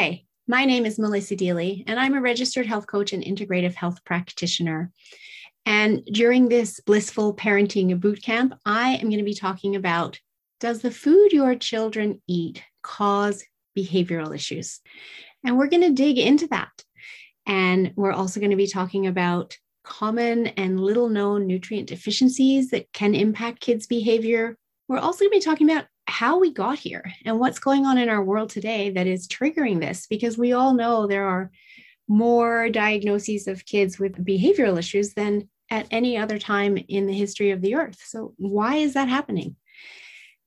Hi, my name is Melissa Deely, and I'm a registered health coach and integrative health practitioner. And during this blissful parenting boot camp, I am going to be talking about does the food your children eat cause behavioral issues? And we're going to dig into that. And we're also going to be talking about common and little known nutrient deficiencies that can impact kids' behavior. We're also going to be talking about how we got here and what's going on in our world today that is triggering this, because we all know there are more diagnoses of kids with behavioral issues than at any other time in the history of the earth. So, why is that happening?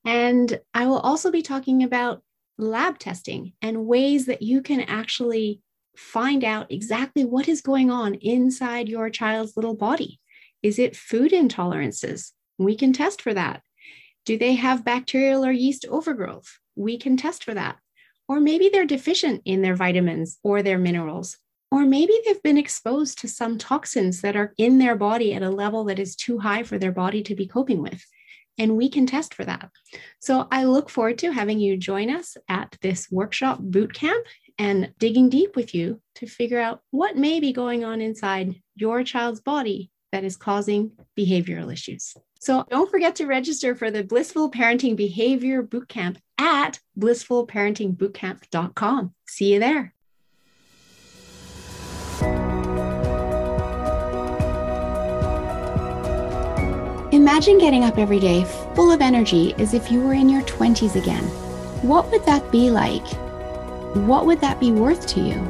And I will also be talking about lab testing and ways that you can actually find out exactly what is going on inside your child's little body. Is it food intolerances? We can test for that. Do they have bacterial or yeast overgrowth? We can test for that. Or maybe they're deficient in their vitamins or their minerals. Or maybe they've been exposed to some toxins that are in their body at a level that is too high for their body to be coping with. And we can test for that. So I look forward to having you join us at this workshop boot camp and digging deep with you to figure out what may be going on inside your child's body that is causing behavioral issues. So don't forget to register for the Blissful Parenting Behavior Bootcamp at blissfulparentingbootcamp.com. See you there. Imagine getting up every day full of energy as if you were in your 20s again. What would that be like? What would that be worth to you?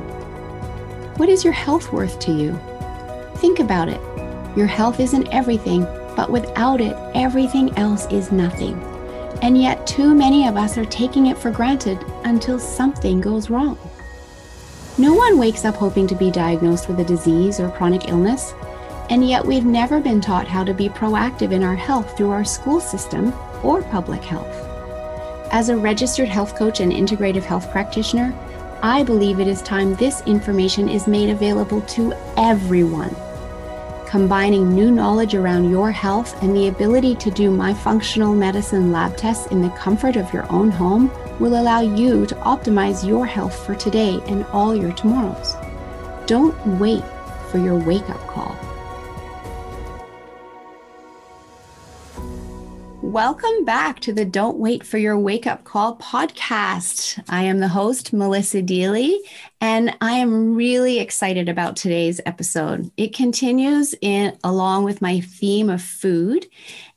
What is your health worth to you? Think about it. Your health isn't everything, but without it, everything else is nothing. And yet, too many of us are taking it for granted until something goes wrong. No one wakes up hoping to be diagnosed with a disease or chronic illness, and yet we've never been taught how to be proactive in our health through our school system or public health. As a registered health coach and integrative health practitioner, I believe it is time this information is made available to everyone combining new knowledge around your health and the ability to do my functional medicine lab tests in the comfort of your own home will allow you to optimize your health for today and all your tomorrows. Don't wait for your wake up call. Welcome back to the Don't Wait for Your Wake Up Call podcast. I am the host, Melissa Deely, and I am really excited about today's episode. It continues in along with my theme of food.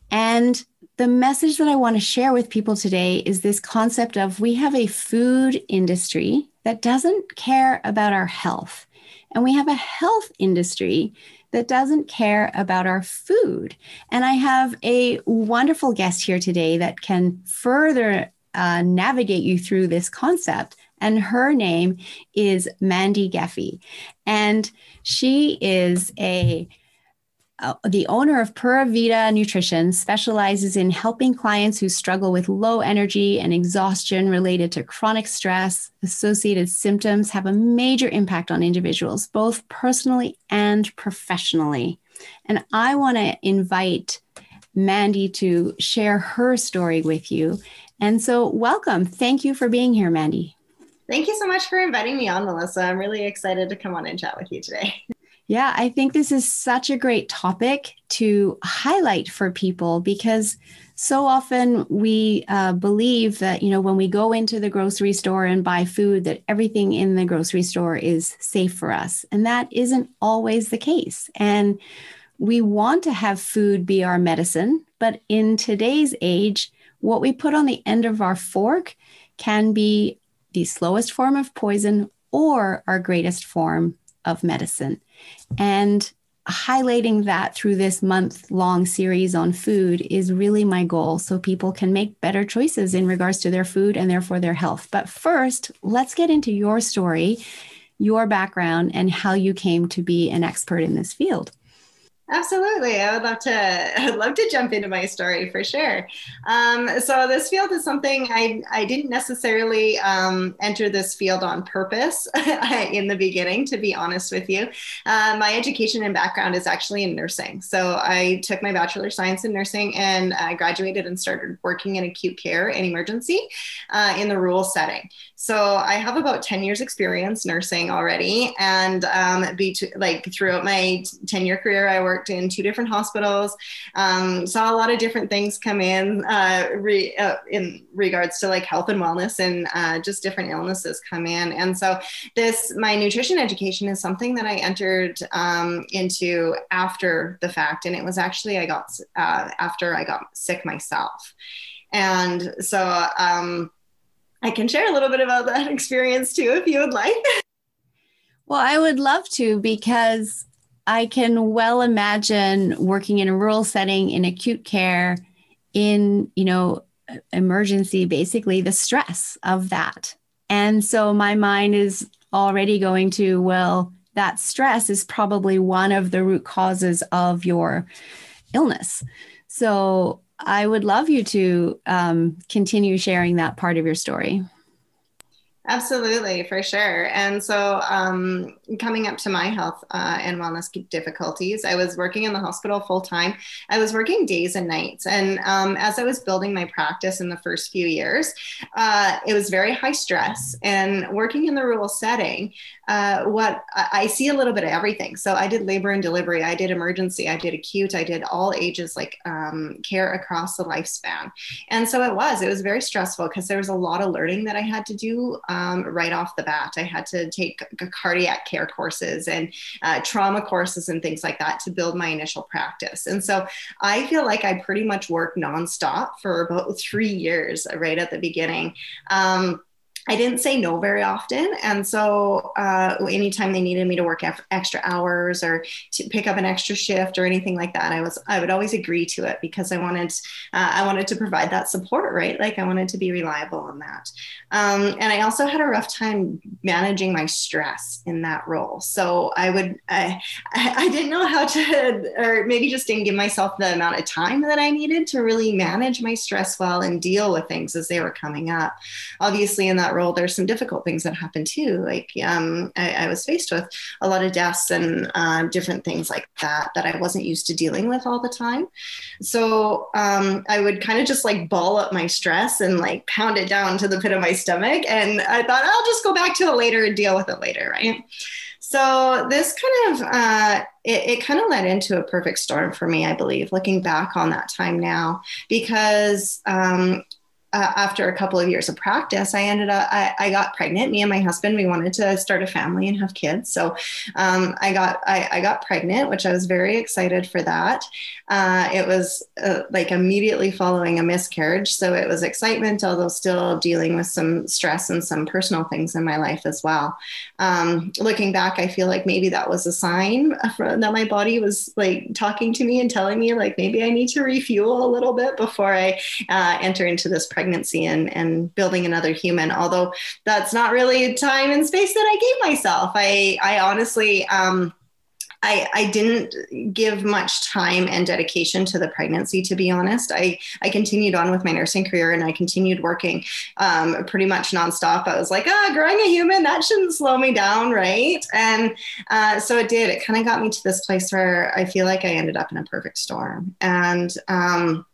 And the message that I want to share with people today is this concept of we have a food industry that doesn't care about our health. And we have a health industry that doesn't care about our food. And I have a wonderful guest here today that can further uh, navigate you through this concept. And her name is Mandy Gefle. And she is a uh, the owner of Pura Vida Nutrition specializes in helping clients who struggle with low energy and exhaustion related to chronic stress. Associated symptoms have a major impact on individuals, both personally and professionally. And I want to invite Mandy to share her story with you. And so, welcome. Thank you for being here, Mandy. Thank you so much for inviting me on, Melissa. I'm really excited to come on and chat with you today. Yeah, I think this is such a great topic to highlight for people because so often we uh, believe that, you know, when we go into the grocery store and buy food, that everything in the grocery store is safe for us. And that isn't always the case. And we want to have food be our medicine. But in today's age, what we put on the end of our fork can be the slowest form of poison or our greatest form of medicine. And highlighting that through this month long series on food is really my goal so people can make better choices in regards to their food and therefore their health. But first, let's get into your story, your background, and how you came to be an expert in this field. Absolutely. I would love to I'd love to jump into my story for sure. Um, so this field is something I, I didn't necessarily um, enter this field on purpose in the beginning, to be honest with you. Uh, my education and background is actually in nursing. So I took my Bachelor of Science in Nursing and I graduated and started working in acute care and emergency uh, in the rural setting. So I have about 10 years experience nursing already. And um, be like throughout my 10 year career, I worked in two different hospitals, um, saw a lot of different things come in uh, re, uh, in regards to like health and wellness and uh, just different illnesses come in. And so this, my nutrition education is something that I entered um, into after the fact. And it was actually, I got, uh, after I got sick myself. And so, um, I can share a little bit about that experience too, if you would like. Well, I would love to because I can well imagine working in a rural setting in acute care, in, you know, emergency, basically the stress of that. And so my mind is already going to, well, that stress is probably one of the root causes of your illness. So I would love you to um, continue sharing that part of your story. Absolutely, for sure. And so, um, coming up to my health uh, and wellness difficulties, I was working in the hospital full time. I was working days and nights. And um, as I was building my practice in the first few years, uh, it was very high stress. And working in the rural setting, uh, what I see a little bit of everything. So, I did labor and delivery, I did emergency, I did acute, I did all ages, like um, care across the lifespan. And so, it was, it was very stressful because there was a lot of learning that I had to do um, right off the bat. I had to take cardiac care courses and uh, trauma courses and things like that to build my initial practice. And so I feel like I pretty much worked nonstop for about three years right at the beginning. Um, I didn't say no very often. And so uh, anytime they needed me to work extra hours or to pick up an extra shift or anything like that, I was, I would always agree to it because I wanted, uh, I wanted to provide that support, right? Like I wanted to be reliable on that. Um, and I also had a rough time managing my stress in that role. So I would, I, I didn't know how to, or maybe just didn't give myself the amount of time that I needed to really manage my stress well and deal with things as they were coming up. Obviously in that role, there's some difficult things that happen too. Like um, I, I, was faced with a lot of deaths and uh, different things like that that I wasn't used to dealing with all the time. So um, I would kind of just like ball up my stress and like pound it down to the pit of my stomach. And I thought I'll just go back to it later and deal with it later, right? So this kind of uh, it, it, kind of led into a perfect storm for me, I believe, looking back on that time now, because um, uh, after a couple of years of practice, I ended up, I, I, got pregnant. Me and my husband, we wanted to start a family and have kids. So um, I got, I, I, got pregnant, which I was very excited for that. Uh, it was uh, like immediately following a miscarriage. So it was excitement, although still dealing with some stress and some personal things in my life as well. Um, looking back, I feel like maybe that was a sign that my body was like talking to me and telling me like maybe I need to refuel a little bit before I uh, enter into this pregnancy and, and building another human. Although that's not really time and space that I gave myself. I, I honestly, um, I, I didn't give much time and dedication to the pregnancy, to be honest. I, I continued on with my nursing career and I continued working um, pretty much nonstop. I was like, ah, growing a human, that shouldn't slow me down, right? And uh, so it did. It kind of got me to this place where I feel like I ended up in a perfect storm. And, um,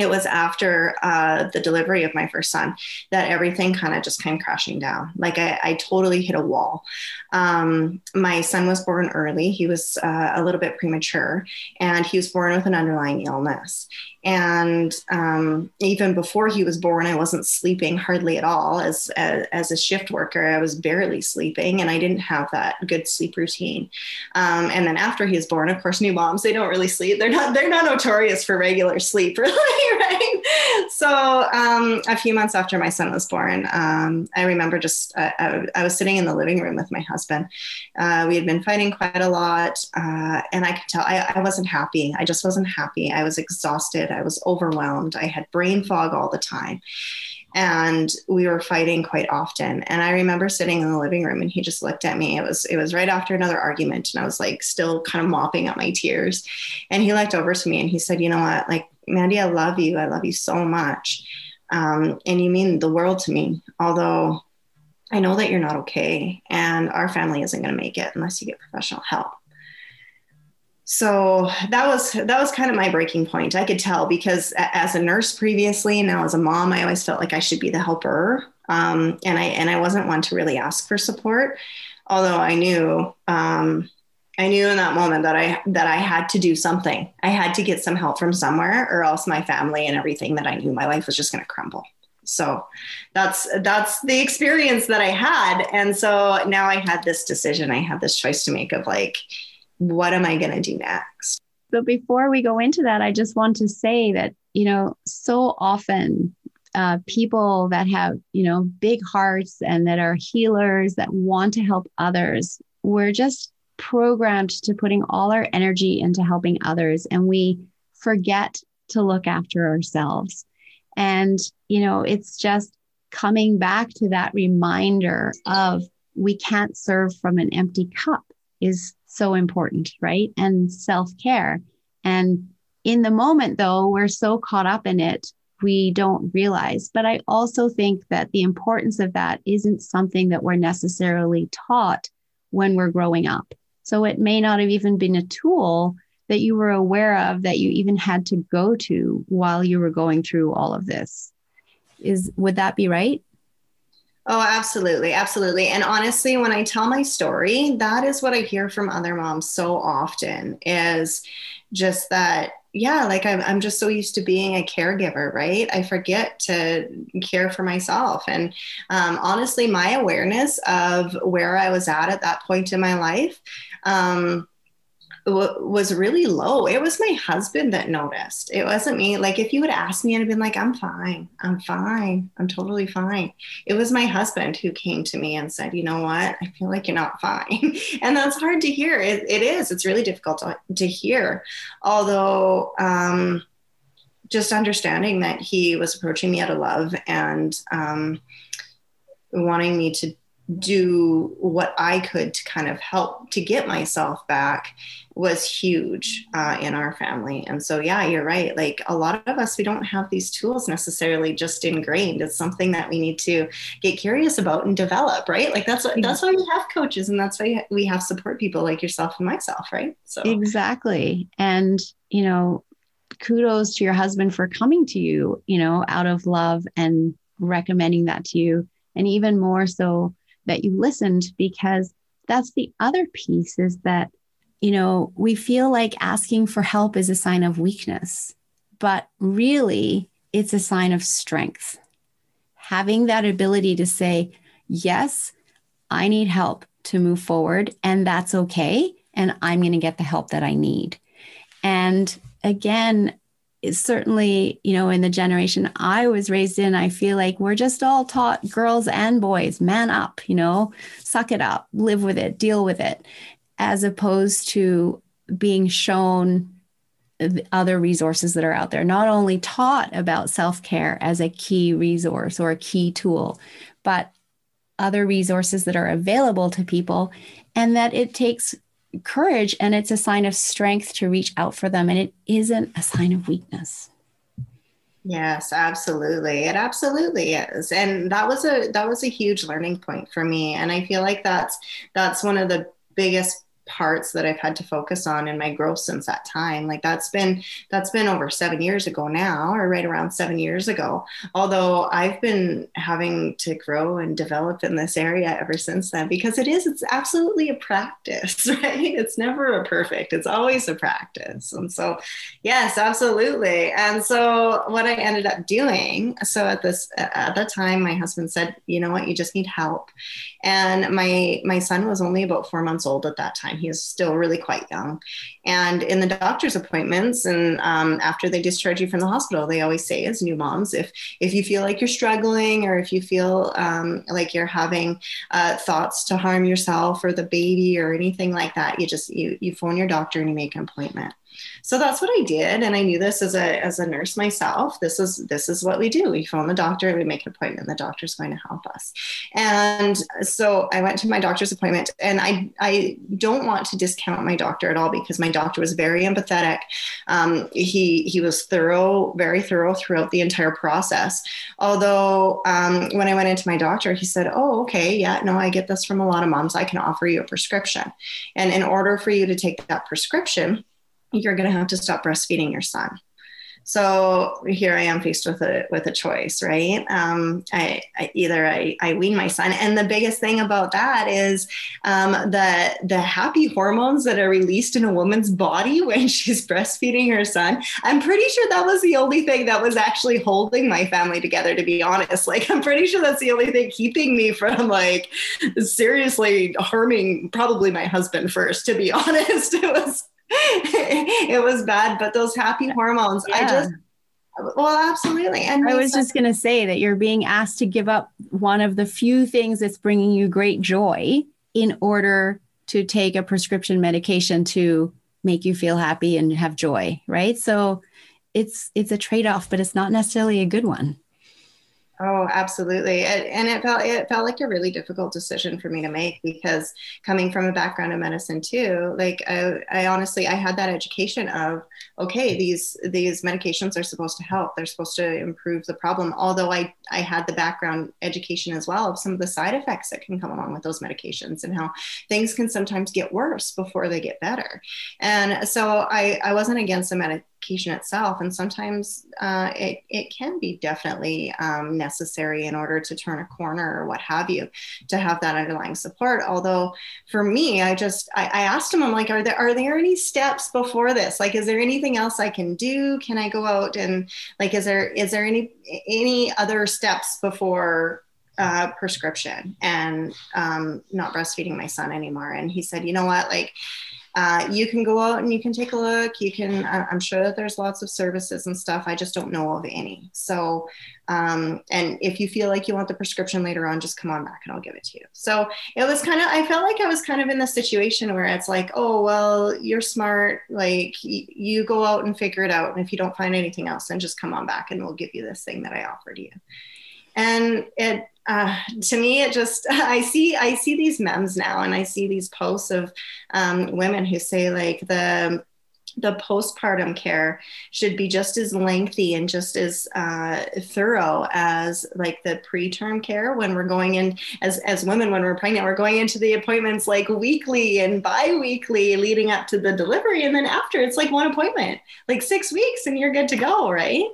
it was after uh, the delivery of my first son that everything kind of just came crashing down. Like I, I totally hit a wall. Um, my son was born early. He was uh, a little bit premature, and he was born with an underlying illness. And um, even before he was born, I wasn't sleeping hardly at all. As, as, as a shift worker, I was barely sleeping, and I didn't have that good sleep routine. Um, and then after he was born, of course, new moms they don't really sleep. They're not they're not notorious for regular sleep, really, right? So um, a few months after my son was born, um, I remember just uh, I, I, was sitting in the living room with my husband. Uh, we had been fighting quite a lot, uh, and I could tell I, I wasn't happy. I just wasn't happy. I was exhausted. I was overwhelmed. I had brain fog all the time. and we were fighting quite often. And i remember sitting in the living room and he just looked at me. It was it was right after another argument. And i was like still kind of mopping up my tears. And he looked over to me and he said you know what? Like mandy i love you. I love you so much. Um, and you mean the world to me. Although i know that you're not okay. And our family isn't going to make it unless you get professional help so that was that was kind of my breaking point. I could tell because as a nurse previously now as a mom i always felt like i should be the helper. Um, and i and i wasn't one to really ask for support although i knew um, i knew in that moment that i that i had to do something. I had to get some help from somewhere or else my family and everything that i knew my life was just going to crumble. So that's that's the experience that i had. And so now i had this decision. I had this choice to make of like what am I going to do next? So before we go into that, I just want to say that, you know, so often uh, people that have, you know, big hearts and that are healers that want to help others, we're just programmed to putting all our energy into helping others and we forget to look after ourselves. And, you know, it's just coming back to that reminder of we can't serve from an empty cup is so important, right? And self care. And in the moment, though, we're so caught up in it, we don't realize. But I also think that the importance of that isn't something that we're necessarily taught when we're growing up. So it may not have even been a tool that you were aware of that you even had to go to while you were going through all of this. Is would that be right? Oh, absolutely. Absolutely. And honestly, when I tell my story, that is what I hear from other moms so often is just that, yeah, like I'm, I'm just so used to being a caregiver, right? I forget to care for myself. And um, honestly, my awareness of where I was at at that point in my life, um, was really low. It was my husband that noticed. It wasn't me. Like if you would ask me, and I'd have been like, I'm fine. I'm fine. I'm totally fine. It was my husband who came to me and said, you know what? I feel like you're not fine. and that's hard to hear. It, it is. It's really difficult to, to hear. Although, um, just understanding that he was approaching me out of love and um, wanting me to do what I could to kind of help to get myself back was huge uh, in our family. And so, yeah, you're right. Like a lot of us, we don't have these tools necessarily just ingrained. It's something that we need to get curious about and develop, right? Like that's what, that's why we have coaches and that's why we have support people like yourself and myself, right? So exactly. And you know, kudos to your husband for coming to you, you know, out of love and recommending that to you, and even more so that you listened because that's the other piece is that you know we feel like asking for help is a sign of weakness but really it's a sign of strength. Having that ability to say yes i need help to move forward and that's okay and i'm going to get the help that i need. And again certainly, you know, in the generation I was raised in, I feel like we're just all taught girls and boys, man up, you know, suck it up, live with it, deal with it, as opposed to being shown other resources that are out there, not only taught about self care as a key resource or a key tool, but other resources that are available to people, and that it takes courage and it's a sign of strength to reach out for them and it isn't a sign of weakness. Yes absolutely. It absolutely is. And that was a that was a huge learning point for me. And i feel like that's that's one of the biggest parts that I've had to focus on in my growth since that time. Like that's been that's been over 7 years ago now or right around 7 years ago. Although I've been having to grow and develop in this area ever since then because it is it's absolutely a practice, right? It's never a perfect. It's always a practice. And so yes, absolutely. And so what I ended up doing, so at this at that time my husband said, "You know what? You just need help." And my my son was only about 4 months old at that time he is still really quite young. And in the doctor's appointments, and um, after they discharge you from the hospital, they always say, as new moms, if if you feel like you're struggling, or if you feel um, like you're having uh, thoughts to harm yourself or the baby or anything like that, you just you you phone your doctor and you make an appointment. So that's what I did. And I knew this as a, as a nurse myself. This is, this is what we do. We phone the doctor, we make an appointment, the doctor's going to help us. And so I went to my doctor's appointment and I, I don't want to discount my doctor at all because my doctor was very empathetic. Um, he, he was thorough, very thorough throughout the entire process. Although um, when I went into my doctor, he said, oh, okay, yeah, no, I get this from a lot of moms. I can offer you a prescription. And in order for you to take that prescription, you're going to have to stop breastfeeding your son. So here I am faced with a with a choice, right? Um, I, I, either I, I wean my son, and the biggest thing about that is um, the the happy hormones that are released in a woman's body when she's breastfeeding her son. I'm pretty sure that was the only thing that was actually holding my family together. To be honest, like I'm pretty sure that's the only thing keeping me from like seriously harming probably my husband first. To be honest, it was it was bad, but those happy hormones, yeah. I just well, absolutely. And I was just going to say that you're being asked to give up one of the few things that's bringing you great joy in order to take a prescription medication to make you feel happy and have joy, right? So it's it's a trade-off, but it's not necessarily a good one. Oh, absolutely. And it felt it felt like a really difficult decision for me to make because coming from a background in medicine too, like I, I honestly I had that education of okay, these these medications are supposed to help. They're supposed to improve the problem. Although I I had the background education as well of some of the side effects that can come along with those medications and how things can sometimes get worse before they get better. And so I I wasn't against the medic medication itself. And sometimes uh, it, it can be definitely um, necessary in order to turn a corner or what have you to have that underlying support. Although for me, I just, I, I asked him, I'm like, are there, are there any steps before this? Like, is there anything else I can do? Can I go out and like, is there, is there any, any other steps before uh, prescription and um, not breastfeeding my son anymore. And he said, you know what, like, uh, you can go out and you can take a look. You can, I'm sure that there's lots of services and stuff. I just don't know of any. So, um, and if you feel like you want the prescription later on, just come on back and I'll give it to you. So it was kind of, I felt like I was kind of in the situation where it's like, oh, well, you're smart. Like y- you go out and figure it out. And if you don't find anything else, then just come on back and we'll give you this thing that I offered you. And it, uh, to me it just i see i see these memes now and i see these posts of um, women who say like the the postpartum care should be just as lengthy and just as uh, thorough as like the preterm care when we're going in as as women when we're pregnant we're going into the appointments like weekly and bi-weekly leading up to the delivery and then after it's like one appointment like six weeks and you're good to go right?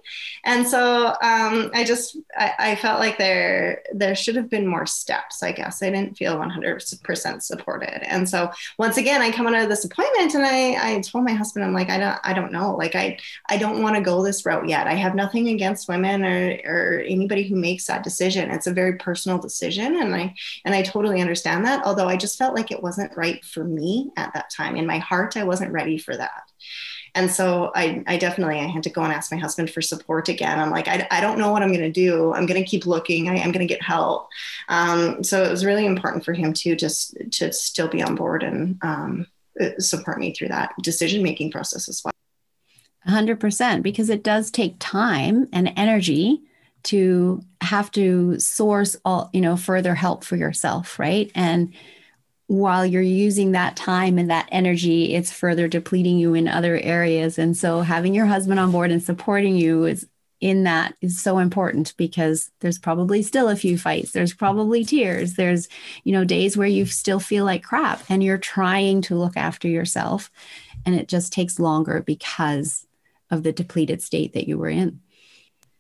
And so um, i just I, I felt like there there should have been more steps i guess. I didn't feel 100% supported. And so once again i come out of this appointment and i i told my husband I'm like, I don't, I don't know. Like, I, I don't want to go this route yet. I have nothing against women or, or anybody who makes that decision. It's a very personal decision. And I, and I totally understand that. Although I just felt like it wasn't right for me at that time. In my heart, I wasn't ready for that. And so I, I definitely, I had to go and ask my husband for support again. I'm like, I, I don't know what I'm going to do. I'm going to keep looking. I am going to get help. Um, so it was really important for him to just to still be on board and um, Uh, support me through that decision making process as well. 100% because it does take time and energy to have to source all you know further help for yourself right and while you're using that time and that energy it's further depleting you in other areas and so having your husband on board and supporting you is in that is so important because there's probably still a few fights there's probably tears there's you know days where you still feel like crap and you're trying to look after yourself. And it just takes longer because of the depleted state that you were in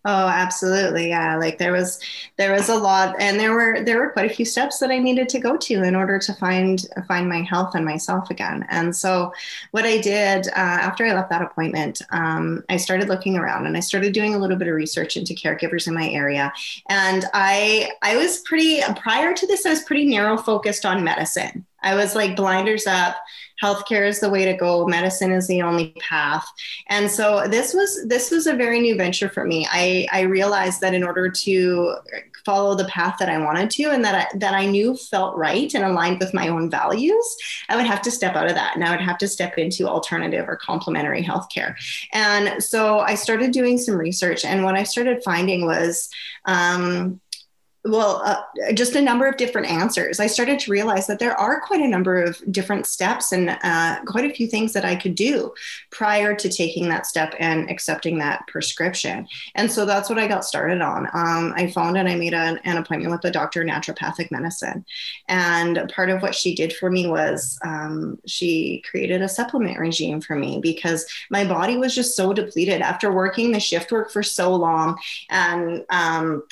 Oh, absolutely. Yeah. Like there was, there was a lot and there were, there were quite a few steps that I needed to go to in order to find, find my health and myself again. And so what I did uh, after I left that appointment, um, I started looking around and I started doing a little bit of research into caregivers in my area. And I, I was pretty, prior to this, I was pretty narrow focused on medicine. I was like blinders up. Healthcare is the way to go. Medicine is the only path. And so this was this was a very new venture for me. I, I realized that in order to follow the path that I wanted to and that I, that I knew felt right and aligned with my own values, I would have to step out of that and I would have to step into alternative or complementary healthcare. And so I started doing some research, and what I started finding was um, well, uh, just a number of different answers. I started to realize that there are quite a number of different steps and uh, quite a few things that I could do prior to taking that step and accepting that prescription. And so that's what I got started on. Um, I phoned and I made an, an, appointment with a doctor of naturopathic medicine. And part of what she did for me was um, she created a supplement regime for me because my body was just so depleted after working the shift work for so long and um,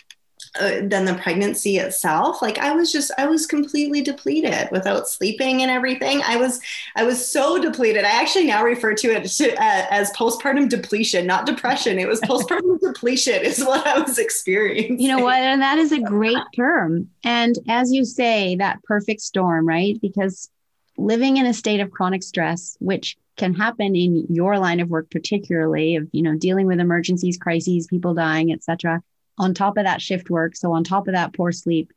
uh, than the pregnancy itself like i was just i was completely depleted without sleeping and everything. I was i was so depleted. I actually now refer to it to, uh, as postpartum depletion not depression. It was postpartum depletion is what i was experiencing. You know what? And that is a great term. And as you say that perfect storm right? Because living in a state of chronic stress which can happen in your line of work particularly of you know dealing with emergencies crises people dying etc on top of that shift work, so on top of that poor sleep,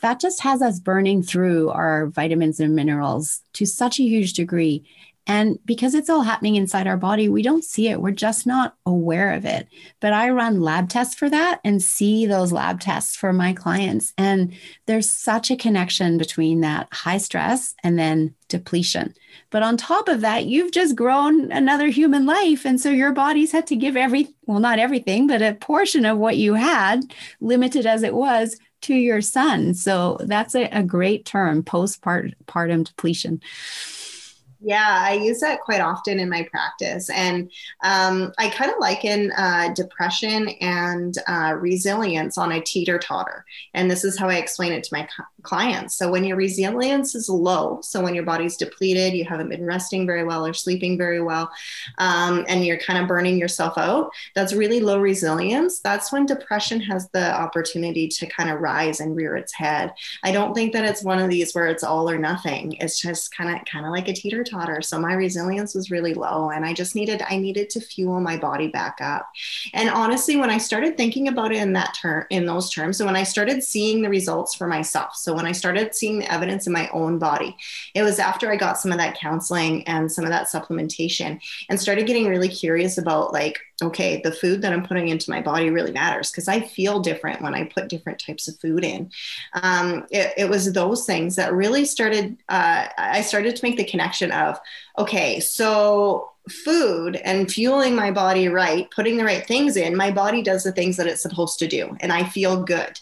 that just has us burning through our vitamins and minerals to such a huge degree. And because it's all happening inside our body, we don't see it. We're just not aware of it. But I run lab tests for that and see those lab tests for my clients. And there's such a connection between that high stress and then depletion. But on top of that, you've just grown another human life. And so your body's had to give every, well, not everything, but a portion of what you had, limited as it was, to your son. So that's a, a great term, postpartum depletion. Yeah, I use that quite often in my practice. And um, I kind of liken uh, depression and uh, resilience on a teeter totter. And this is how I explain it to my clients. So when your resilience is low, so when your body's depleted, you haven't been resting very well or sleeping very well, um, and you're kind of burning yourself out, that's really low resilience. That's when depression has the opportunity to kind of rise and rear its head. I don't think that it's one of these where it's all or nothing. It's just kind of kind of like a teeter totter. So my resilience was really low, and I just needed I needed to fuel my body back up. And honestly, when I started thinking about it in that term in those terms, so when I started seeing the results for myself, so when I started seeing the evidence in my own body, it was after I got some of that counseling and some of that supplementation and started getting really curious about like, okay, the food that I'm putting into my body really matters because I feel different when I put different types of food in. Um, it, it, was those things that really started, uh, I started to make the connection of, okay, so food and fueling my body right, putting the right things in, my body does the things that it's supposed to do, and I feel good.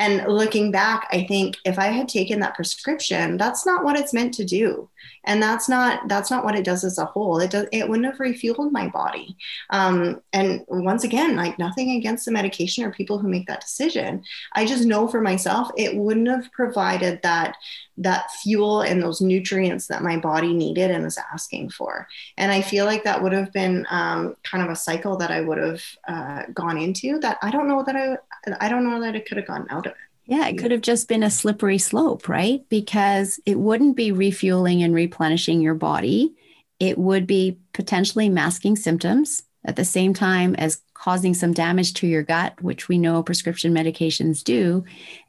And looking back, I think if I had taken that prescription, that's not what it's meant to do. And that's not that's not what it does as a whole. It does it wouldn't have refueled my body. Um, and once again like nothing against the medication or people who make that decision. I just know for myself it wouldn't have provided that that fuel and those nutrients that my body needed and was asking for. And i feel like that would have been um, kind of a cycle that i would have uh, gone into that i don't know that i i don't know that it could have gone out of it yeah, it could have just been a slippery slope, right? Because it wouldn't be refueling and replenishing your body. It would be potentially masking symptoms at the same time as causing some damage to your gut, which we know prescription medications do.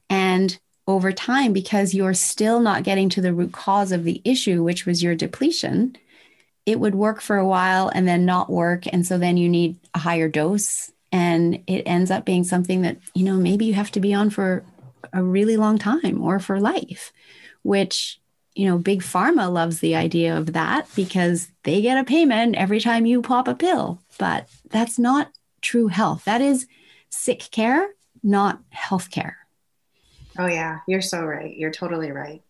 And over time, because you're still not getting to the root cause of the issue, which was your depletion, it would work for a while and then not work. And so then you need a higher dose. And it ends up being something that, you know, maybe you have to be on for a really long time or for life, which, you know, big pharma loves the idea of that because they get a payment every time you pop a pill. But that's not true health. That is sick care, not health care. Oh, yeah, you're so right. You're totally right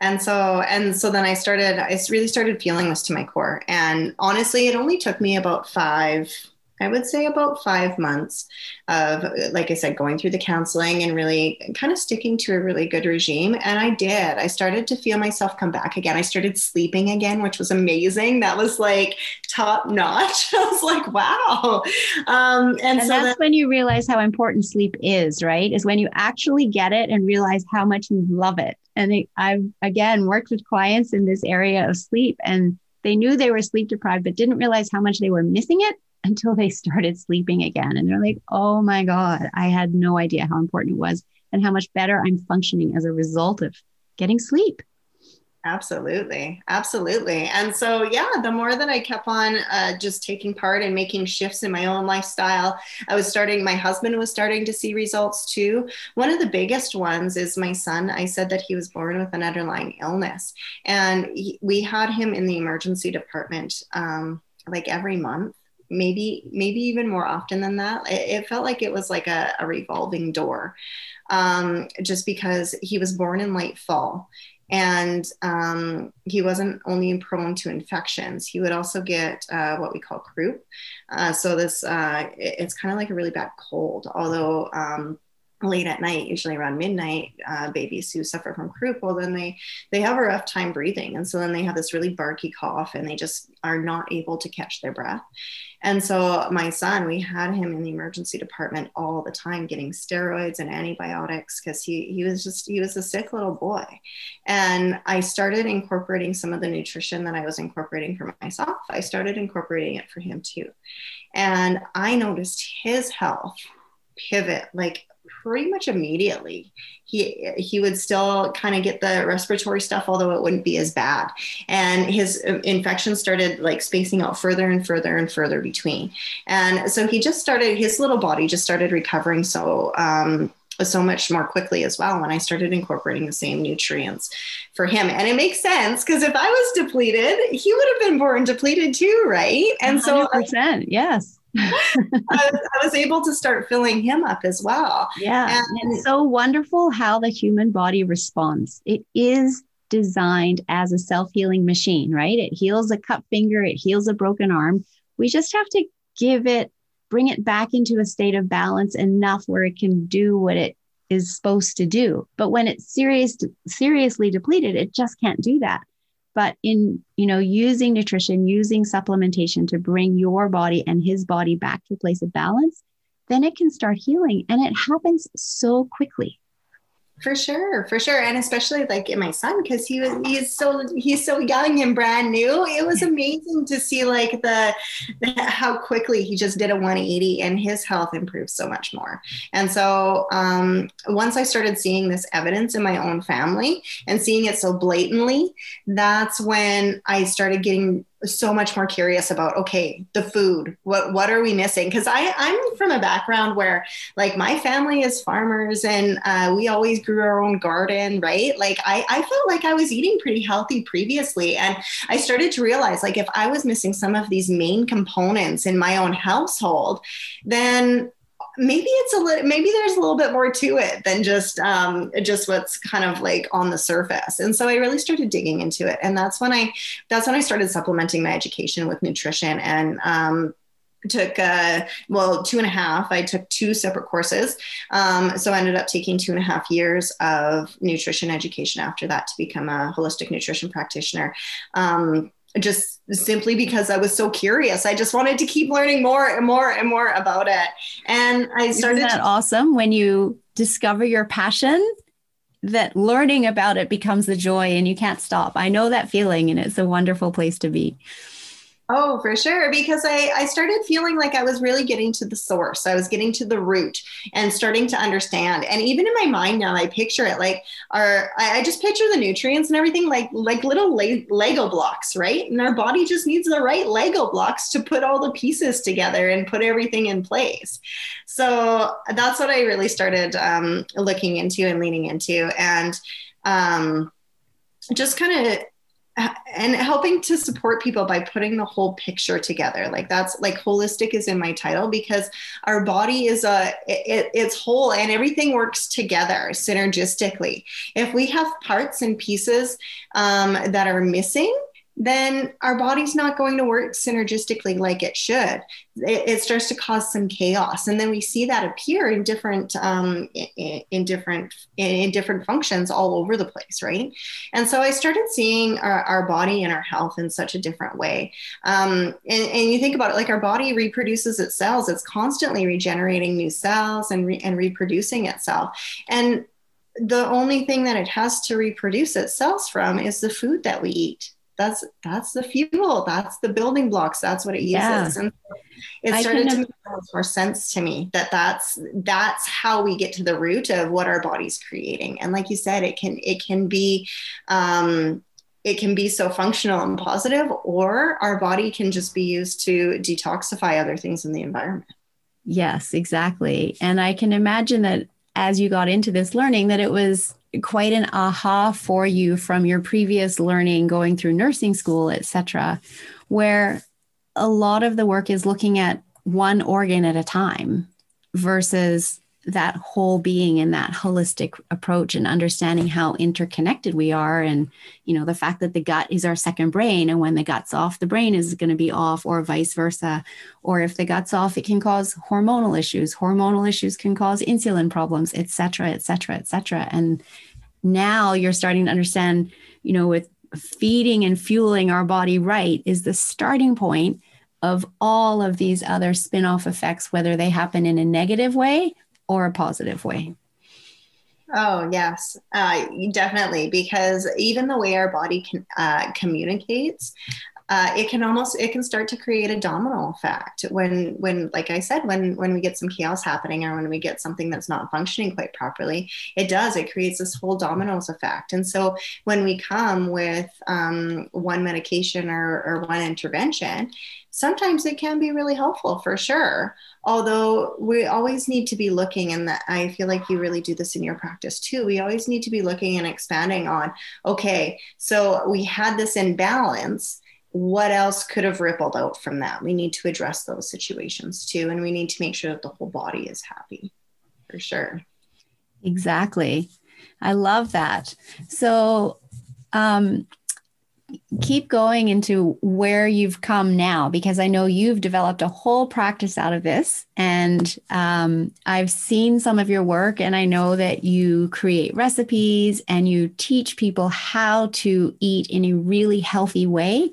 and so and so then i started i really started feeling this to my core and honestly it only took me about five I would say about five months of, like I said, going through the counseling and really kind of sticking to a really good regime. And I did. I started to feel myself come back again. I started sleeping again, which was amazing. That was like top notch. I was like, wow. Um, and, and so that's then- when you realize how important sleep is, right? Is when you actually get it and realize how much you love it. And I've, again, worked with clients in this area of sleep and they knew they were sleep deprived, but didn't realize how much they were missing it until they started sleeping again. And they're like, oh my God, I had no idea how important it was and how much better I'm functioning as a result of getting sleep. Absolutely. Absolutely. And so, yeah, the more that I kept on uh, just taking part and making shifts in my own lifestyle, I was starting, my husband was starting to see results too. One of the biggest ones is my son. I said that he was born with an underlying illness, and he, we had him in the emergency department um, like every month maybe maybe even more often than that it, it felt like it was like a, a revolving door um, just because he was born in late fall. And um, he wasn't only prone to infections he would also get uh, what we call croup. Uh, so this uh, it, it's kind of like a really bad cold although um, late at night, usually around midnight, uh, babies who suffer from croup, well, then they they have a rough time breathing, and so then they have this really barky cough, and they just are not able to catch their breath. And so my son, we had him in the emergency department all the time, getting steroids and antibiotics because he he was just he was a sick little boy. And I started incorporating some of the nutrition that I was incorporating for myself. I started incorporating it for him too, and I noticed his health pivot like pretty much immediately. He he would still kind of get the respiratory stuff, although it wouldn't be as bad. And his uh, infection started like spacing out further and further and further between. And so he just started his little body just started recovering so um, so much more quickly as well when I started incorporating the same nutrients for him. And it makes sense because if I was depleted, he would have been born depleted too, right? And 100%, so, yes. I, was, I, was, able to start filling him up as well. Yeah. And it's so wonderful how the human body responds. It is designed as a self healing machine, right? It heals a cut finger, it heals a broken arm. We just have to give it, bring it back into a state of balance enough where it can do what it is supposed to do. But when it's serious, seriously depleted, it just can't do that but in you know using nutrition using supplementation to bring your body and his body back to a place of balance then it can start healing. And it happens so quickly for sure, for sure, and especially like in my son because he was he's so he's so young and brand new. It was amazing to see like the, the, how quickly he just did a 180 and his health improved so much more. And so um, once I started seeing this evidence in my own family and seeing it so blatantly, that's when I started getting so much more curious about okay the food what what are we missing? Because i i'm from a background where like my family is farmers and uh, we always grew our own garden right? Like I, I felt like i was eating pretty healthy previously. And i started to realize like if i was missing some of these main components in my own household then maybe it's a little maybe there's a little bit more to it than just um, just what's kind of like on the surface. And so i really started digging into it. And that's when i that's when i started supplementing my education with nutrition. And um, took uh, well two and a half i took two separate courses. Um, so i ended up taking two and a half years of nutrition education after that to become a holistic nutrition practitioner. Um, just simply because I was so curious. I just wanted to keep learning more and more and more about it. And I started. Isn't that to- awesome when you discover your passion? That learning about it becomes the joy and you can't stop. I know that feeling, and it's a wonderful place to be. Oh, for sure. Because I, I started feeling like I was really getting to the source. I was getting to the root and starting to understand. And even in my mind now, I picture it like our, I, I just picture the nutrients and everything like, like little le- Lego blocks, right? And our body just needs the right Lego blocks to put all the pieces together and put everything in place. So that's what I really started um, looking into and leaning into. And um, just kind of and helping to support people by putting the whole picture together. Like that's like holistic is in my title because our body is a it, it's whole and everything works together synergistically. If we have parts and pieces um, that are missing then our body's not going to work synergistically like it should. It, it starts to cause some chaos, and then we see that appear in different um, in, in, different in, different functions all over the place, right? And so I started seeing our, our body and our health in such a different way. Um, and, and, you think about it, like our body reproduces its cells; it's constantly regenerating new cells and re, and reproducing itself, and the only thing that it has to reproduce its cells from is the food that we eat that's that's the fuel. That's the building blocks. That's what it uses. Yeah. and it started to make more sense to me that that's that's how we get to the root of what our body's creating. And like you said it can it can be um it can be so functional and positive or our body can just be used to detoxify other things in the environment. Yes exactly. And i can imagine that as you got into this learning that it was quite an aha for you from your previous learning going through nursing school etc where a lot of the work is looking at one organ at a time versus that whole being and that holistic approach and understanding how interconnected we are and you know the fact that the gut is our second brain and when the gut's off the brain is going to be off or vice versa. Or if the gut's off it can cause hormonal issues. Hormonal issues can cause insulin problems etc etc etc and now you're starting to understand you know with feeding and fueling our body right is the starting point of all of these other spin-off effects whether they happen in a negative way or a positive way? Oh, yes, uh, definitely. Because even the way our body can, uh, communicates, uh, it can almost it can start to create a domino effect when when like i said when when we get some chaos happening or when we get something that's not functioning quite properly it does it creates this whole dominoes effect and so when we come with um, one medication or, or one intervention sometimes it can be really helpful for sure although we always need to be looking and i feel like you really do this in your practice too we always need to be looking and expanding on okay so we had this imbalance what else could have rippled out from that? We need to address those situations too. And we need to make sure that the whole body is happy for sure. Exactly. I love that. So, um, keep going into where you've come now because I know you've developed a whole practice out of this. And um, I've seen some of your work, and I know that you create recipes and you teach people how to eat in a really healthy way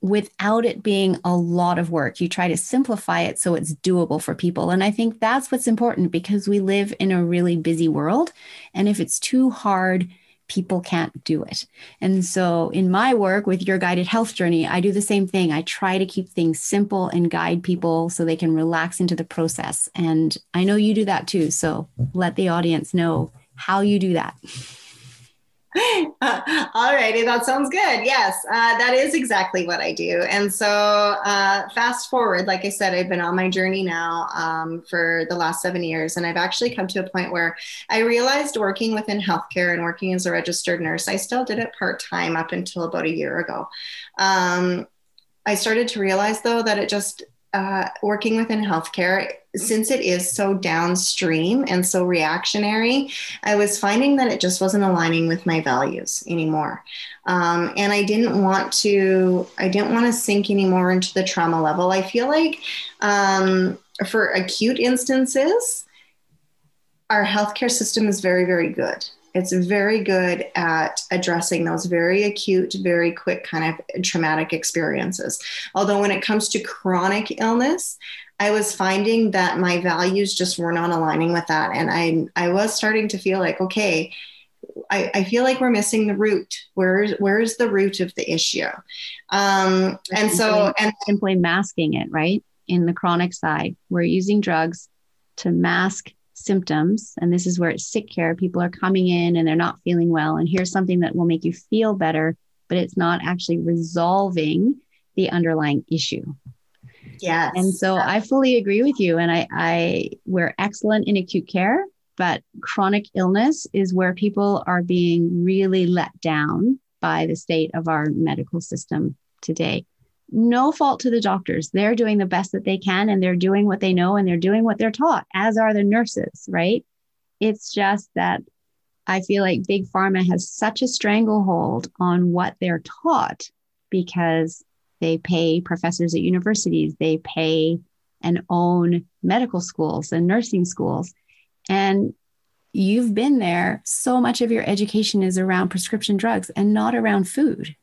without it being a lot of work. You try to simplify it so it's doable for people. And I think that's what's important because we live in a really busy world. And if it's too hard, people can't do it. And so in my work with your guided health journey, I do the same thing. I try to keep things simple and guide people so they can relax into the process. And I know you do that too. So let the audience know how you do that. All righty, that sounds good. Yes, uh, that is exactly what I do. And so, uh, fast forward, like I said, I've been on my journey now um, for the last seven years, and I've actually come to a point where I realized working within healthcare and working as a registered nurse, I still did it part time up until about a year ago. Um, I started to realize, though, that it just uh, working within healthcare, since it is so downstream and so reactionary, I was finding that it just wasn't aligning with my values anymore. Um, and I didn't want to, I didn't want to sink anymore into the trauma level. I feel like um, for acute instances, our healthcare system is very, very good. It's very good at addressing those very acute, very quick kind of traumatic experiences. Although, when it comes to chronic illness, I was finding that my values just were not aligning with that. And I, I was starting to feel like, okay, I, I feel like we're missing the root. Where's where's the root of the issue? Um, and so and simply masking it, right? In the chronic side, we're using drugs to mask symptoms and this is where it's sick care. People are coming in and they're not feeling well and here's something that will make you feel better but it's not actually resolving the underlying issue. Yeah and so i fully agree with you and i i we're excellent in acute care but chronic illness is where people are being really let down by the state of our medical system today no fault to the doctors. They're doing the best that they can and they're doing what they know and they're doing what they're taught, as are the nurses, right? It's just that I feel like big pharma has such a stranglehold on what they're taught because they pay professors at universities, they pay and own medical schools and nursing schools. And you've been there. So much of your education is around prescription drugs and not around food.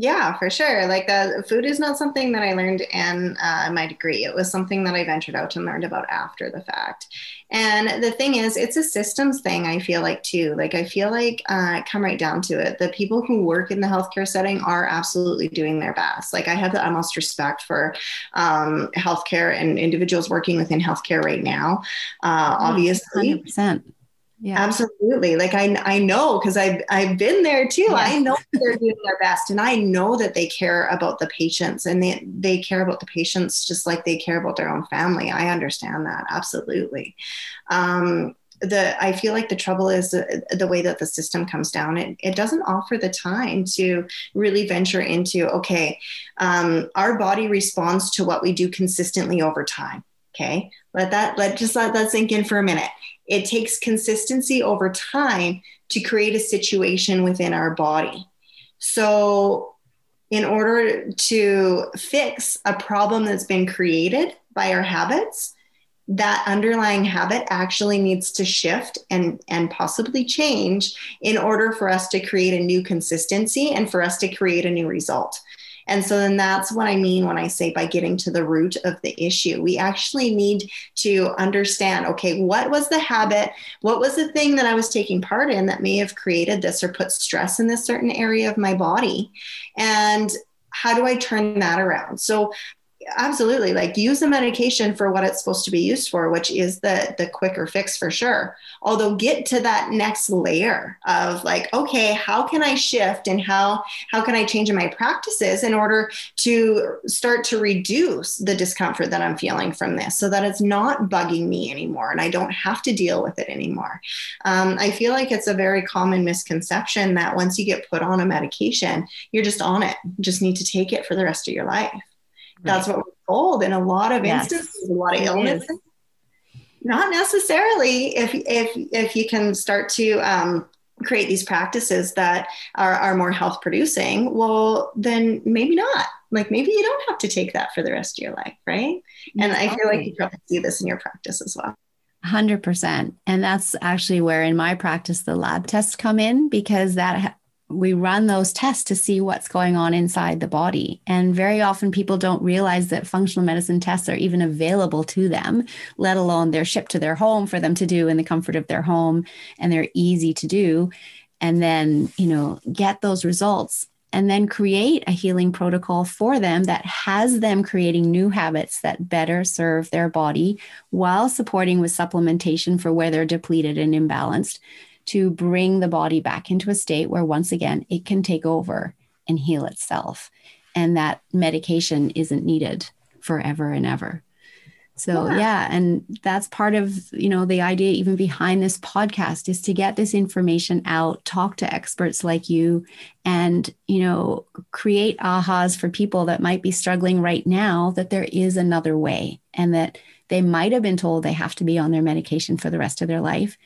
Yeah, for sure. Like the food is not something that I learned in uh, my degree. It was something that I ventured out and learned about after the fact. And the thing is, it's a systems thing. I feel like too. Like I feel like uh, come right down to it. The people who work in the healthcare setting are absolutely doing their best. Like I have the utmost respect for um, healthcare and individuals working within healthcare right now. Uh, obviously, 100%. Yeah. Absolutely. Like I, I know because I've, I've been there too. Yeah. I know they're doing their best and I know that they care about the patients and they, they care about the patients just like they care about their own family. I understand that. Absolutely. Um, the I feel like the trouble is the, the way that the system comes down. It, it doesn't offer the time to really venture into okay, um, our body responds to what we do consistently over time. Okay, let that let just let that sink in for a minute. It takes consistency over time to create a situation within our body. So, in order to fix a problem that's been created by our habits, that underlying habit actually needs to shift and, and possibly change in order for us to create a new consistency and for us to create a new result. And so then that's what I mean when I say by getting to the root of the issue. We actually need to understand okay, what was the habit? What was the thing that I was taking part in that may have created this or put stress in this certain area of my body? And how do I turn that around? So absolutely. Like use the medication for what it's supposed to be used for which is the the quicker fix for sure. Although get to that next layer of like okay how can i shift and how how can i change my practices in order to start to reduce the discomfort that i'm feeling from this so that it's not bugging me anymore and i don't have to deal with it anymore. Um, i feel like it's a very common misconception that once you get put on a medication you're just on it. You just need to take it for the rest of your life that's what we're told in a lot of yes. instances, a lot of illnesses. Not necessarily if if if you can start to um, create these practices that are, are more health producing, well, then maybe not. Like maybe you don't have to take that for the rest of your life, right? And I feel like you probably see this in your practice as well. 100%. And that's actually where in my practice the lab tests come in because that we run those tests to see what's going on inside the body. And very often people don't realize that functional medicine tests are even available to them, let alone they're shipped to their home for them to do in the comfort of their home and they're easy to do. And then, you know, get those results and then create a healing protocol for them that has them creating new habits that better serve their body while supporting with supplementation for where they're depleted and imbalanced to bring the body back into a state where once again it can take over and heal itself and that medication isn't needed forever and ever so yeah. yeah. and that's part of you know the idea even behind this podcast is to get this information out talk to experts like you and you know create ahas for people that might be struggling right now that there is another way and that they might have been told they have to be on their medication for the rest of their life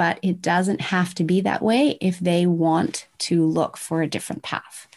but it doesn't have to be that way if they want to look for a different path.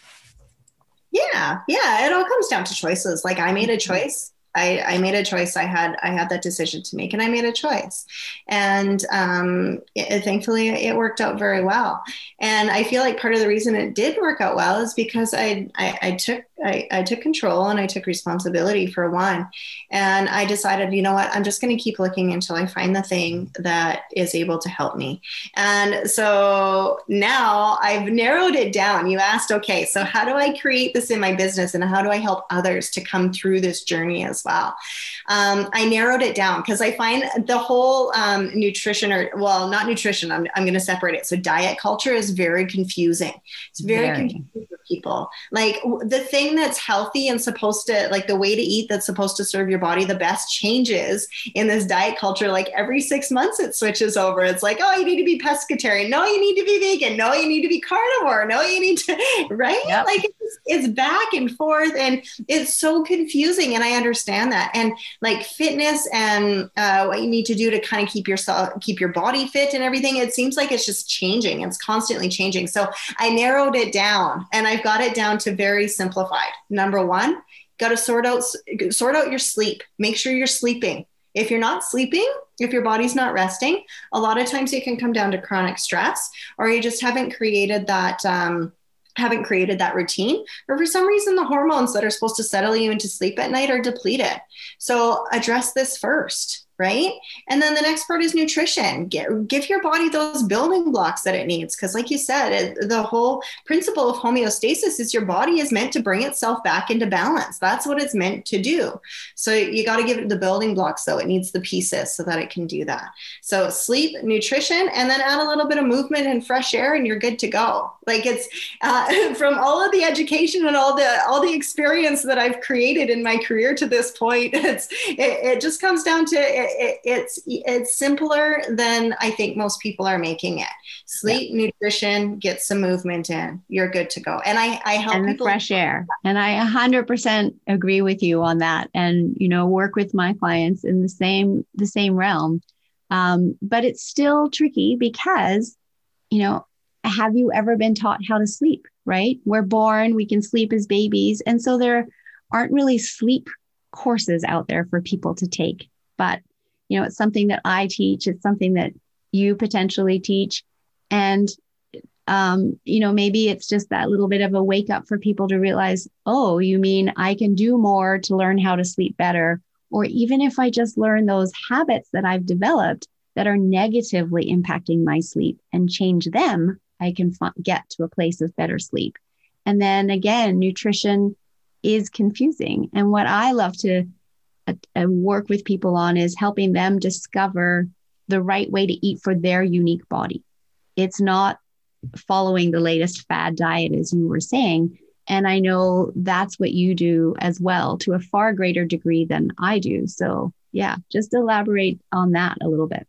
Yeah, yeah, it all comes down to choices. Like I made a mm-hmm. choice I, I, made a choice. I had I had that decision to make, and I made a choice. And um, it, thankfully, it worked out very well. And I feel like part of the reason it did work out well is because I I, I took I, I, took control and I took responsibility for one. And I decided, you know what, I'm just going to keep looking until I find the thing that is able to help me. And so now I've narrowed it down. You asked, okay, so how do I create this in my business and how do I help others to come through this journey as well? Um, I narrowed it down because I find the whole um, nutrition or, well, not nutrition, I'm, I'm going to separate it. So diet culture is very confusing. It's very, very. confusing people. Like the thing that's healthy and supposed to like the way to eat that's supposed to serve your body the best changes in this diet culture like every six months it switches over. It's like oh you need to be pescatarian. No you need to be vegan. No you need to be carnivore. No you need to right? Yep. like it's, it's back and forth and it's so confusing and i understand that. And like fitness and uh, what you need to do to kind of keep yourself keep your body fit and everything it seems like it's just changing. It's constantly changing. So i narrowed it down and i I've got it down to very simplified. Number one, got to sort out sort out your sleep. Make sure you're sleeping. If you're not sleeping, if your body's not resting, a lot of times it can come down to chronic stress, or you just haven't created that. Um, haven't created that routine, or for some reason, the hormones that are supposed to settle you into sleep at night are depleted. So, address this first right? And then the next part is nutrition. Get, give your body those building blocks that it needs. Because, like you said, the whole principle of homeostasis is your body is meant to bring itself back into balance. That's what it's meant to do. So, you got to give it the building blocks, though. It needs the pieces so that it can do that. So, sleep, nutrition, and then add a little bit of movement and fresh air, and you're good to go. Like it's uh, from all of the education and all the all the experience that I've created in my career to this point. It's it, it just comes down to it, it's it's simpler than I think most people are making it. Sleep, yeah. nutrition, get some movement in. You're good to go. And I I help and the fresh air. And I 100% agree with you on that. And you know, work with my clients in the same the same realm. Um, but it's still tricky because you know have you ever been taught how to sleep? Right? We're born, we can sleep as babies, and so there aren't really sleep courses out there for people to take. But you know it's something that i teach it's something that you potentially teach. And um, you know maybe it's just that little bit of a wake up for people to realize oh you mean i can do more to learn how to sleep better? Or even if i just learn those habits that i've developed that are negatively impacting my sleep and change them i can f- get to a place of better sleep. And then again nutrition is confusing. And what i love to a work with people on is helping them discover the right way to eat for their unique body. It's not following the latest fad diet, as you were saying. And I know that's what you do as well to a far greater degree than I do. So, yeah, just elaborate on that a little bit.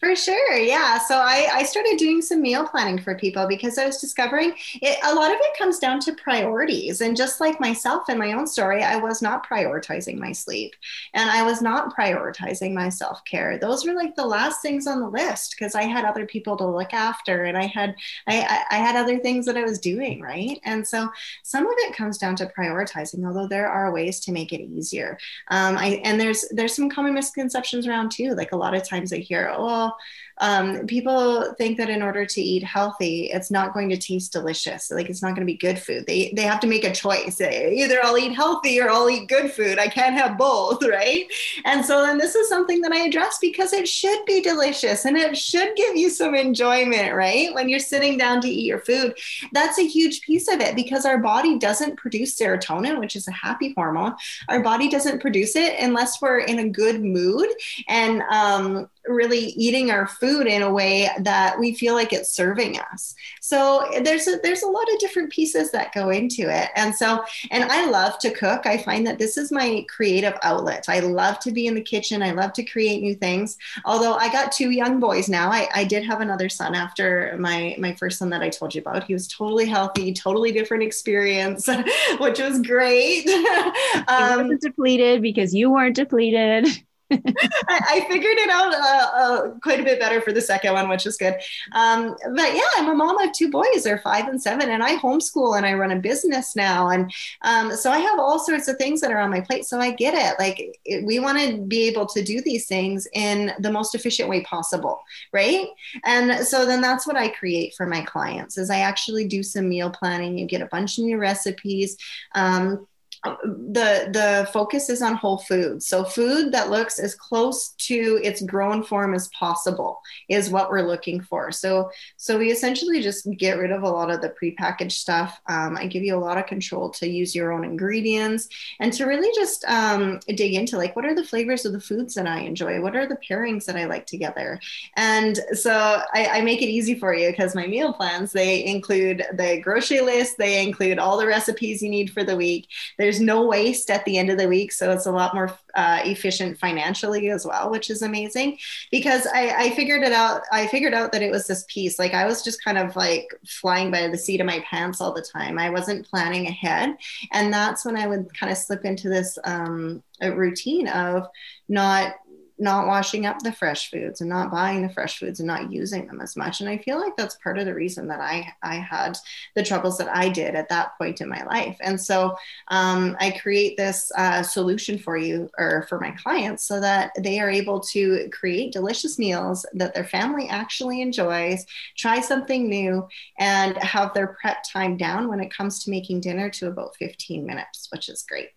For sure. Yeah. So I, I started doing some meal planning for people because I was discovering it, a lot of it comes down to priorities. And just like myself in my own story, I was not prioritizing my sleep and I was not prioritizing my self care. Those were like the last things on the list because I had other people to look after and I had, I, I had other things that I was doing. Right. And so some of it comes down to prioritizing, although there are ways to make it easier. Um, I, and there's, there's some common misconceptions around too. Like a lot of times I hear, oh, well um, people think that in order to eat healthy, it's not going to taste delicious. Like it's not going to be good food. They they have to make a choice. Either I'll eat healthy or I'll eat good food. I can't have both, right? And so then this is something that I address because it should be delicious and it should give you some enjoyment, right? When you're sitting down to eat your food, that's a huge piece of it because our body doesn't produce serotonin, which is a happy hormone. Our body doesn't produce it unless we're in a good mood and um, really eating our food in a way that we feel like it's serving us. So there's a, there's a lot of different pieces that go into it. And so and I love to cook. I find that this is my creative outlet. I love to be in the kitchen. I love to create new things. Although I got two young boys now. I, I did have another son after my my first son that I told you about. He was totally healthy, totally different experience, which was great. um, wasn't depleted because you weren't depleted. I, figured it out uh, uh, quite a bit better for the second one, which is good. Um, but yeah, I'm a mom of two boys. They're five and seven, and I homeschool and I run a business now. And um, so I have all sorts of things that are on my plate. So I get it. Like it, we want to be able to do these things in the most efficient way possible, right? And so then that's what I create for my clients is I actually do some meal planning. You get a bunch of new recipes. Um, the the focus is on whole foods. So food that looks as close to its grown form as possible is what we're looking for. So so we essentially just get rid of a lot of the prepackaged stuff. Um, i give you a lot of control to use your own ingredients and to really just um, dig into like what are the flavors of the foods that i enjoy? What are the pairings that i like together? And so i, I make it easy for you because my meal plans they include the grocery list they include all the recipes you need for the week. There's there's no waste at the end of the week. So it's a lot more uh, efficient financially as well, which is amazing because I, I figured it out. I figured out that it was this piece. Like I was just kind of like flying by the seat of my pants all the time. I wasn't planning ahead. And that's when I would kind of slip into this um, routine of not not washing up the fresh foods and not buying the fresh foods and not using them as much. And I feel like that's part of the reason that I, I had the troubles that I did at that point in my life. And so um, I create this uh, solution for you or for my clients so that they are able to create delicious meals that their family actually enjoys, try something new, and have their prep time down when it comes to making dinner to about 15 minutes, which is great.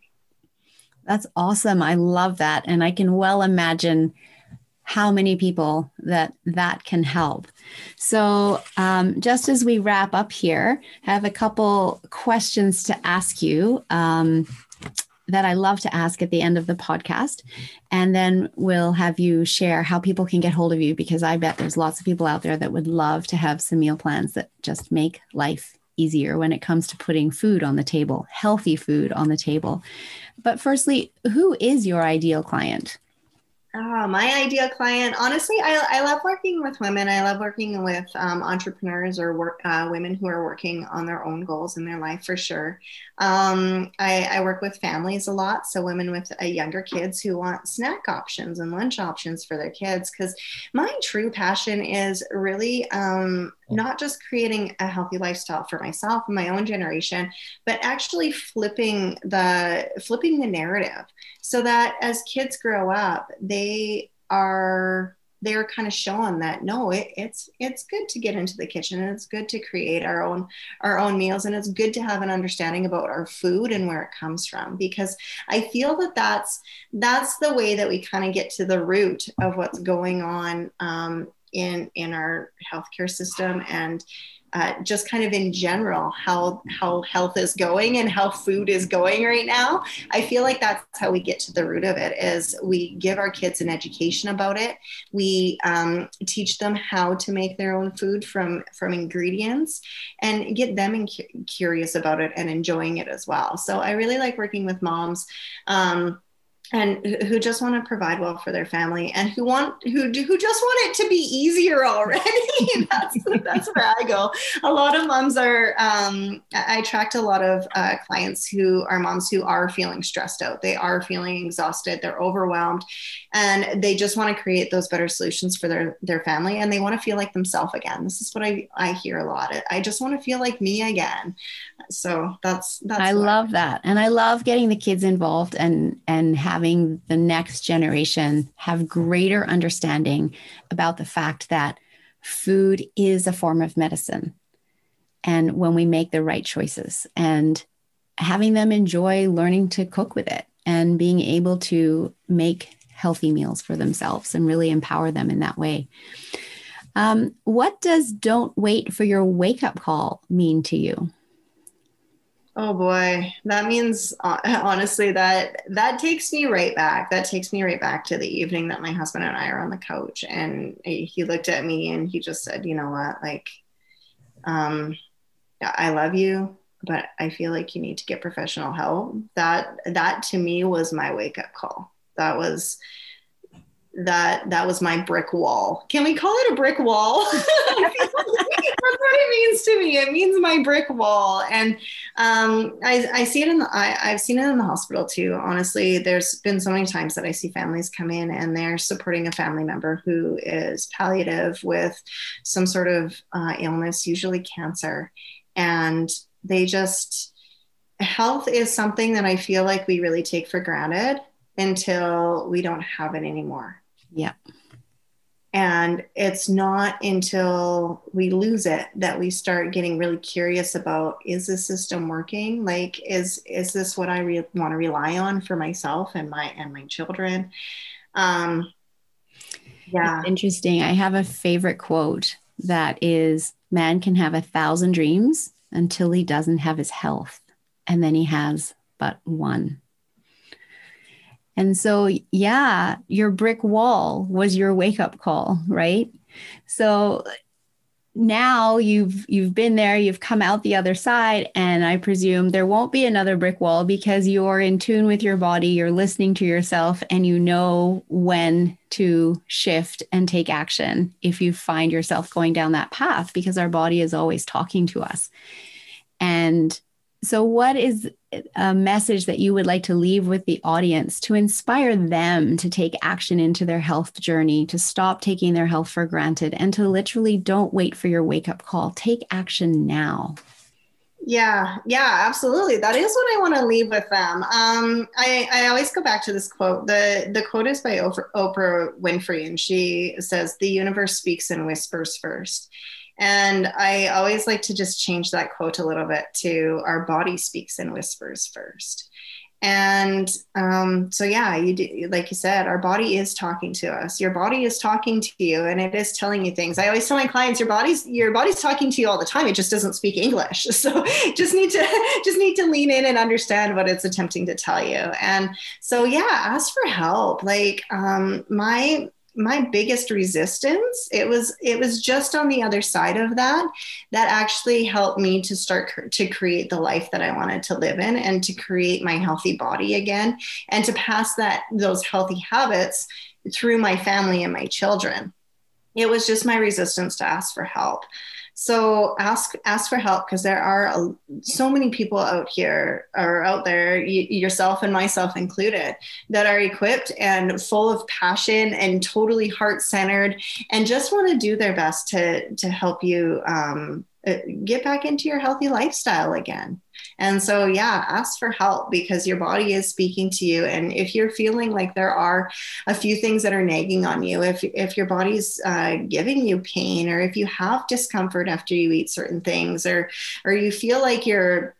That's awesome. I love that. And I can well imagine how many people that that can help. So, um, just as we wrap up here, I have a couple questions to ask you um, that I love to ask at the end of the podcast. And then we'll have you share how people can get hold of you because I bet there's lots of people out there that would love to have some meal plans that just make life easier when it comes to putting food on the table, healthy food on the table. But firstly, who is your ideal client? Oh, my ideal client, honestly, I, I love working with women. I love working with um, entrepreneurs or work, uh, women who are working on their own goals in their life for sure. Um, I, I, work with families a lot. So, women with uh, younger kids who want snack options and lunch options for their kids. Because my true passion is really um, not just creating a healthy lifestyle for myself and my own generation, but actually flipping the flipping the narrative so that as kids grow up, they are they're kind of showing that no it, it's it's good to get into the kitchen and it's good to create our own our own meals and it's good to have an understanding about our food and where it comes from. Because i feel that that's that's the way that we kind of get to the root of what's going on um, in in our healthcare system and uh, just kind of in general how how health is going and how food is going right now i feel like that's how we get to the root of it is we give our kids an education about it. We um, teach them how to make their own food from from ingredients and get them in, curious about it and enjoying it as well. So i really like working with moms um, and who just want to provide well for their family and who want who who just want it to be easier already. That's that's where i go. A lot of moms are um, i attract a lot of uh, clients who are moms who are feeling stressed out. They are feeling exhausted. They're overwhelmed. And they just want to create those better solutions for their their family and they want to feel like themselves again. This is what i i hear a lot. I just want to feel like me again. So that's that's i love that. And i love getting the kids involved and and having having the next generation have greater understanding about the fact that food is a form of medicine. And when we make the right choices and having them enjoy learning to cook with it and being able to make healthy meals for themselves and really empower them in that way. Um, what does don't wait for your wake up call mean to you? Oh boy, that means uh, honestly that that takes me right back. That takes me right back to the evening that my husband and I are on the couch, and he looked at me and he just said, "You know what? Like, um, I love you, but I feel like you need to get professional help." That that to me was my wake up call. That was that that was my brick wall. Can we call it a brick wall? That's what it means to me. It means my brick wall, and um, I, I, see it in the. I, I've seen it in the hospital too. Honestly, there's been so many times that I see families come in and they're supporting a family member who is palliative with some sort of uh, illness, usually cancer, and they just health is something that I feel like we really take for granted until we don't have it anymore yeah. And it's not until we lose it that we start getting really curious about is this system working? Like is is this what I re- want to rely on for myself and my and my children? Um yeah. It's interesting. I have a favorite quote that is man can have a thousand dreams until he doesn't have his health and then he has but one. And so, yeah, your brick wall was your wake up call, right? So now you've you've been there you've come out the other side and i presume there won't be another brick wall because you're in tune with your body you're listening to yourself and you know when to shift and take action if you find yourself going down that path because our body is always talking to us and So, what is a message that you would like to leave with the audience to inspire them to take action into their health journey, to stop taking their health for granted, and to literally don't wait for your wake up call? Take action now. Yeah, yeah, absolutely. That is what I want to leave with them. Um, I, I always go back to this quote. The the quote is by Oprah, Oprah Winfrey, and she says, "The universe speaks in whispers first. And I always like to just change that quote a little bit to "Our body speaks in whispers first. And um, so yeah you do, like you said our body is talking to us. Your body is talking to you and it is telling you things. I always tell my clients your body's your body's talking to you all the time. It just doesn't speak english. So just need to just need to lean in and understand what it's attempting to tell you. And so yeah ask for help. Like um, my my biggest resistance it was it was just on the other side of that that actually helped me to start to create the life that i wanted to live in and to create my healthy body again and to pass that those healthy habits through my family and my children. It was just my resistance to ask for help so ask ask for help because there are a, so many people out here or out there, y- yourself and myself included, that are equipped and full of passion and totally heart centered and just want to do their best to to help you um, get back into your healthy lifestyle again. And so, yeah, ask for help because your body is speaking to you. And if you're feeling like there are a few things that are nagging on you, if, if your body's uh, giving you pain, or if you have discomfort after you eat certain things, or, or you feel like you're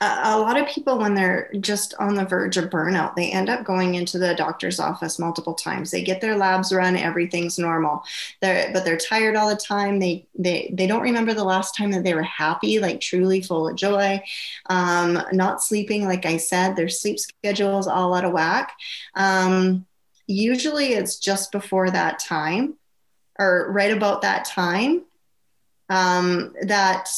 a lot of people when they're just on the verge of burnout they end up going into the doctor's office multiple times. They get their labs run everything's normal. They're, but they're tired all the time. They, they they don't remember the last time that they were happy like truly full of joy. Um, not sleeping like i said their sleep schedule is all out of whack. Um, usually it's just before that time or right about that time um, that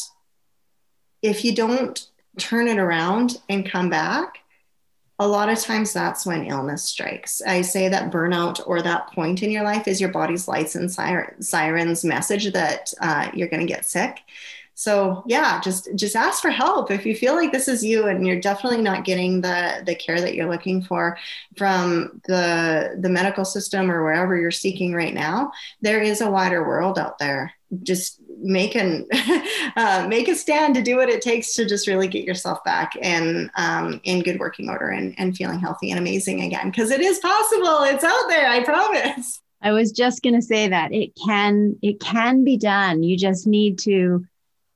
if you don't turn it around and come back, a lot of times that's when illness strikes. I say that burnout or that point in your life is your body's lights and sirens message that uh, you're going to get sick. So yeah, just just ask for help if you feel like this is you and you're definitely not getting the the care that you're looking for from the the medical system or wherever you're seeking right now. There is a wider world out there just make an uh, make a stand to do what it takes to just really get yourself back and um, in good working order and, and feeling healthy and amazing again. Because it is possible. It's out there i promise. I was just going to say that it can it can be done. You just need to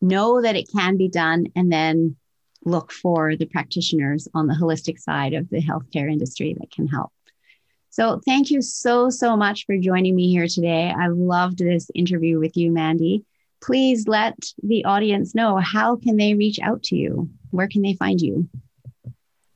know that it can be done and then look for the practitioners on the holistic side of the healthcare industry that can help. So thank you so, so much for joining me here today. I loved this interview with you, Mandy. Please let the audience know how can they reach out to you? Where can they find you?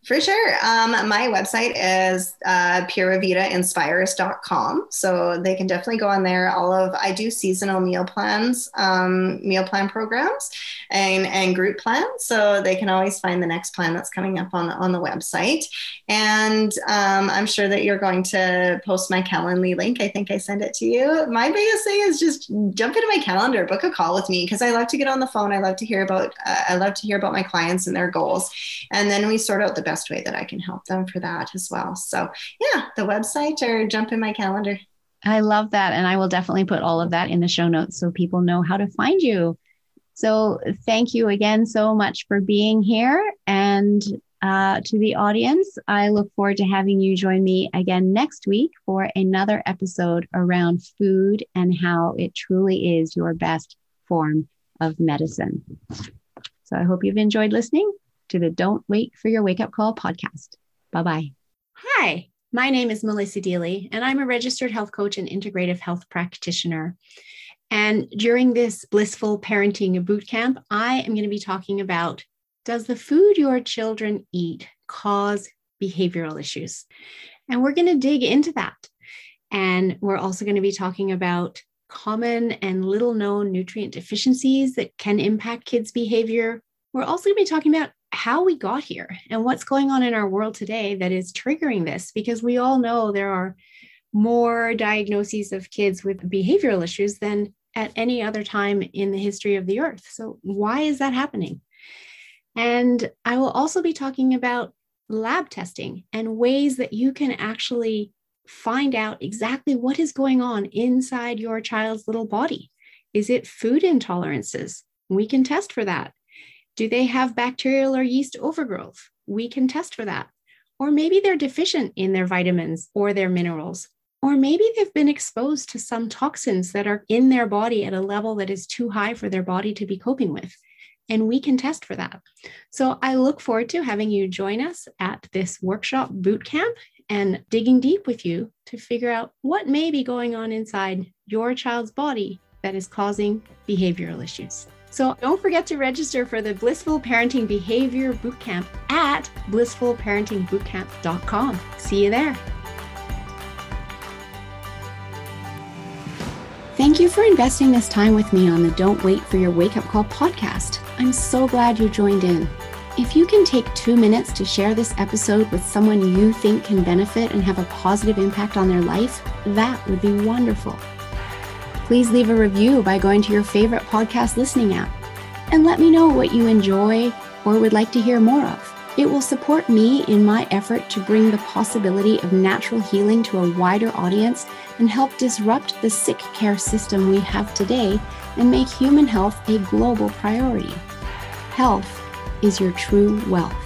For sure. Um, my website is uh, puravidainspires.com. So they can definitely go on there. All of, I do seasonal meal plans, um, meal plan programs and, and group plans. So they can always find the next plan that's coming up on the, on the website. And um, I'm sure that you're going to post my Calendly link. I think I send it to you. My biggest thing is just jump into my calendar, book a call with me because I love to get on the phone. I love to hear about, uh, I love to hear about my clients and their goals. And then we sort out the best way that I can help them for that as well. So, yeah, the website or jump in my calendar. I love that. And I will definitely put all of that in the show notes so people know how to find you. So, thank you again so much for being here. And uh, to the audience, I look forward to having you join me again next week for another episode around food and how it truly is your best form of medicine. So, I hope you've enjoyed listening to the Don't Wait for Your Wake Up Call podcast. Bye bye. Hi, my name is Melissa Deally, and I'm a registered health coach and integrative health practitioner. And during this blissful parenting boot camp, I am going to be talking about does the food your children eat cause behavioral issues? And we're going to dig into that. And we're also going to be talking about common and little known nutrient deficiencies that can impact kids' behavior. We're also going to be talking about how we got here and what's going on in our world today that is triggering this because we all know there are more diagnoses of kids with behavioral issues than at any other time in the history of the earth. So, why is that happening? And I will also be talking about lab testing and ways that you can actually find out exactly what is going on inside your child's little body. Is it food intolerances? We can test for that. Do they have bacterial or yeast overgrowth? We can test for that. Or maybe they're deficient in their vitamins or their minerals. Or maybe they've been exposed to some toxins that are in their body at a level that is too high for their body to be coping with. And we can test for that. So I look forward to having you join us at this workshop boot camp and digging deep with you to figure out what may be going on inside your child's body that is causing behavioral issues. So don't forget to register for the Blissful Parenting Behavior Bootcamp at blissfulparentingbootcamp.com. See you there. Thank you for investing this time with me on the Don't Wait for Your Wake Up Call podcast. I'm so glad you joined in. If you can take two minutes to share this episode with someone you think can benefit and have a positive impact on their life, that would be wonderful. Please leave a review by going to your favorite podcast listening app and let me know what you enjoy or would like to hear more of. It will support me in my effort to bring the possibility of natural healing to a wider audience and help disrupt the sick care system we have today and make human health a global priority. Health is your true wealth.